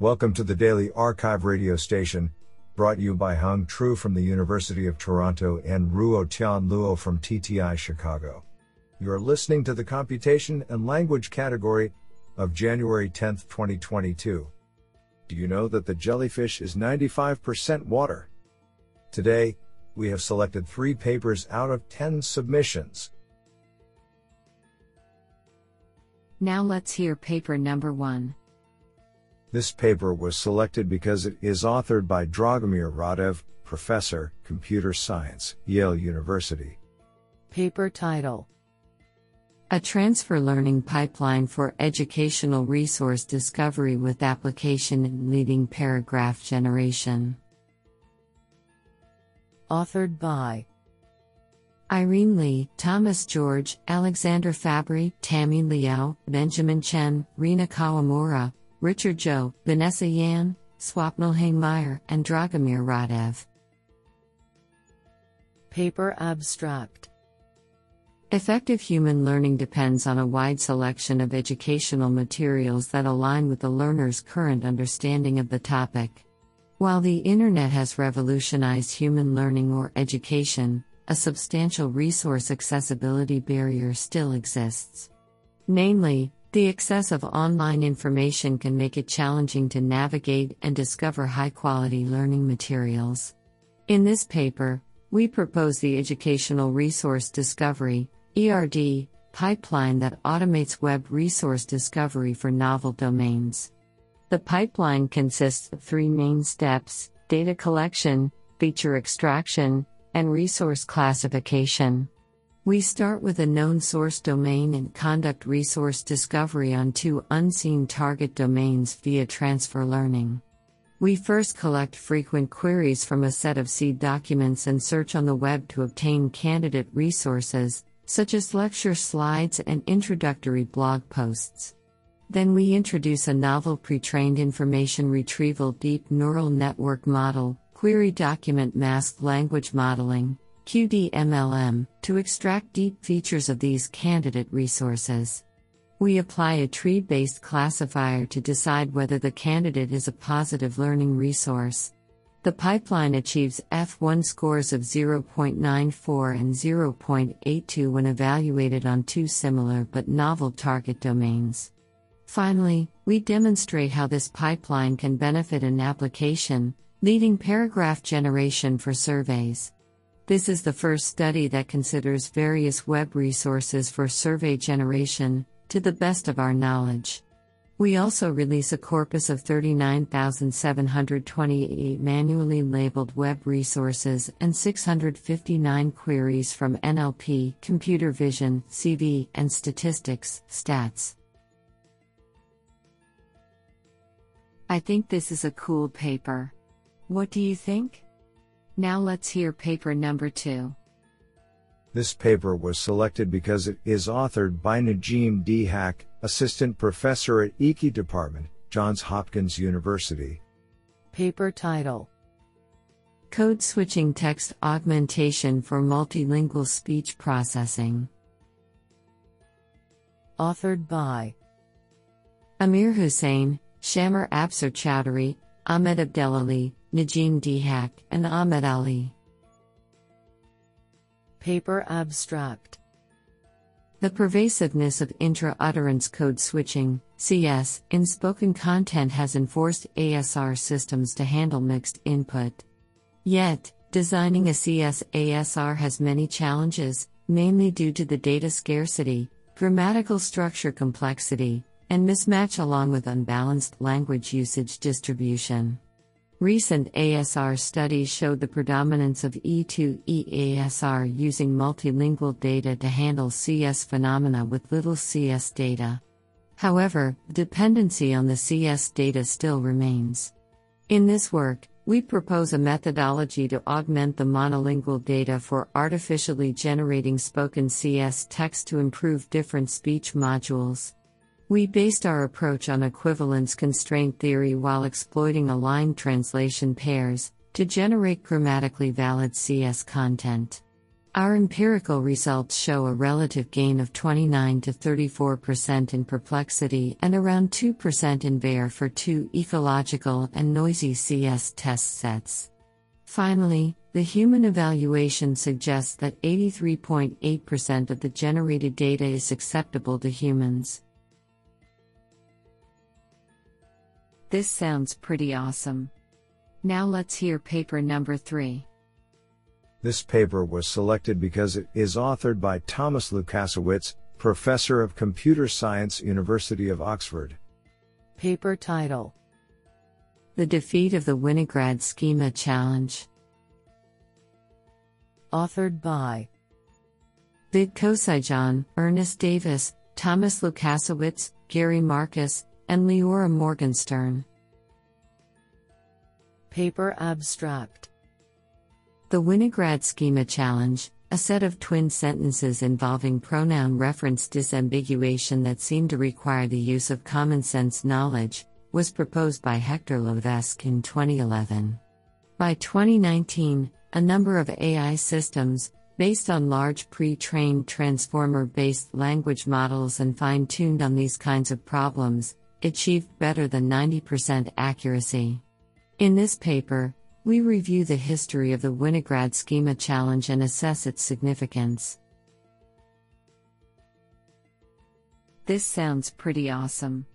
Welcome to the Daily arXiv radio station, brought you by Hung Tru from the University of Toronto and Ruo Tian Luo from TTI Chicago. You are listening to the Computation and Language category of January 10, 2022. Do you know that the jellyfish is 95% water? Today, we have selected three papers out of 10 submissions. Now let's hear paper number one. This paper was selected because it is authored by Dragomir Radev, Professor, Computer Science, Yale University. Paper title A Transfer Learning Pipeline for Educational Resource Discovery with Application in Leading Paragraph Generation. Authored by Irene Li, Thomas George, Alexander Fabbri, Tammy Liao, Benjamin Chen, Rina Kawamura, Richard Zhou, Vanessa Yan, Swapnil Hingmire, and Dragomir Radev. Paper Abstract Effective human learning depends on a wide selection of educational materials that align with the learner's current understanding of the topic. While the Internet has revolutionized human learning or education, a substantial resource accessibility barrier still exists. Namely, the excess of online information can make it challenging to navigate and discover high quality learning materials. In this paper, we propose the Educational Resource Discovery ERD, pipeline that automates web resource discovery for novel domains. The pipeline consists of three main steps data collection, feature extraction, and resource classification. We start with a known source domain and conduct resource discovery on two unseen target domains via transfer learning. We first collect frequent queries from a set of seed documents and search on the web to obtain candidate resources, such as lecture slides and introductory blog posts. Then we introduce a novel pre trained information retrieval deep neural network model, Query Document Masked Language Modeling, QDMLM, to extract deep features of these candidate resources. We apply a tree based classifier to decide whether the candidate is a positive learning resource. The pipeline achieves F1 scores of 0.94 and 0.82 when evaluated on two similar but novel target domains. Finally, we demonstrate how this pipeline can benefit an application, leading paragraph generation for surveys. This is the first study that considers various web resources for survey generation, to the best of our knowledge. We also release a corpus of 39,728 manually labeled web resources and 659 queries from NLP, computer vision, CV, and statistics, stats. I think this is a cool paper. What do you think? Now let's hear paper number two. This paper was selected because it is authored by Najim Dehak, Assistant Professor at ECE Department, Johns Hopkins University. Paper title Code Switching Text Augmentation for Multilingual Speech Processing. Authored by Amir Hussein, Shammur Absar Chowdhury, Ahmed Abdelali, Najim Dehak, and Ahmed Ali. Paper Abstract The pervasiveness of intra utterance code switching, CS, in spoken content has enforced ASR systems to handle mixed input. Yet, designing a CS ASR has many challenges, mainly due to the data scarcity, grammatical structure complexity, and mismatch along with unbalanced language usage distribution. Recent ASR studies showed the predominance of E2E ASR using multilingual data to handle CS phenomena with little CS data. However, dependency on the CS data still remains. In this work, we propose a methodology to augment the monolingual data for artificially generating spoken CS text to improve different speech modules. We based our approach on equivalence constraint theory while exploiting aligned translation pairs to generate grammatically valid CS content. Our empirical results show a relative gain of 29 to 34% in perplexity and around 2% in WER for two ecological and noisy CS test sets. Finally, the human evaluation suggests that 83.8% of the generated data is acceptable to humans. This sounds pretty awesome. Now let's hear paper number 3. This paper was selected because it is authored by Thomas Lukasiewicz, Professor of Computer Science, University of Oxford. Paper title The Defeat of the Winograd Schema Challenge. Authored by Vid Kocijan, Ernest Davis, Thomas Lukasiewicz, Gary Marcus, and Leora Morgenstern. Paper abstract The Winograd Schema Challenge, a set of twin sentences involving pronoun reference disambiguation that seem to require the use of common sense knowledge, was proposed by Hector Levesque in 2011. By 2019, a number of AI systems, based on large pre trained transformer based language models and fine tuned on these kinds of problems, achieved better than 90% accuracy. In this paper, we review the history of the Winograd Schema Challenge and assess its significance. This sounds pretty awesome.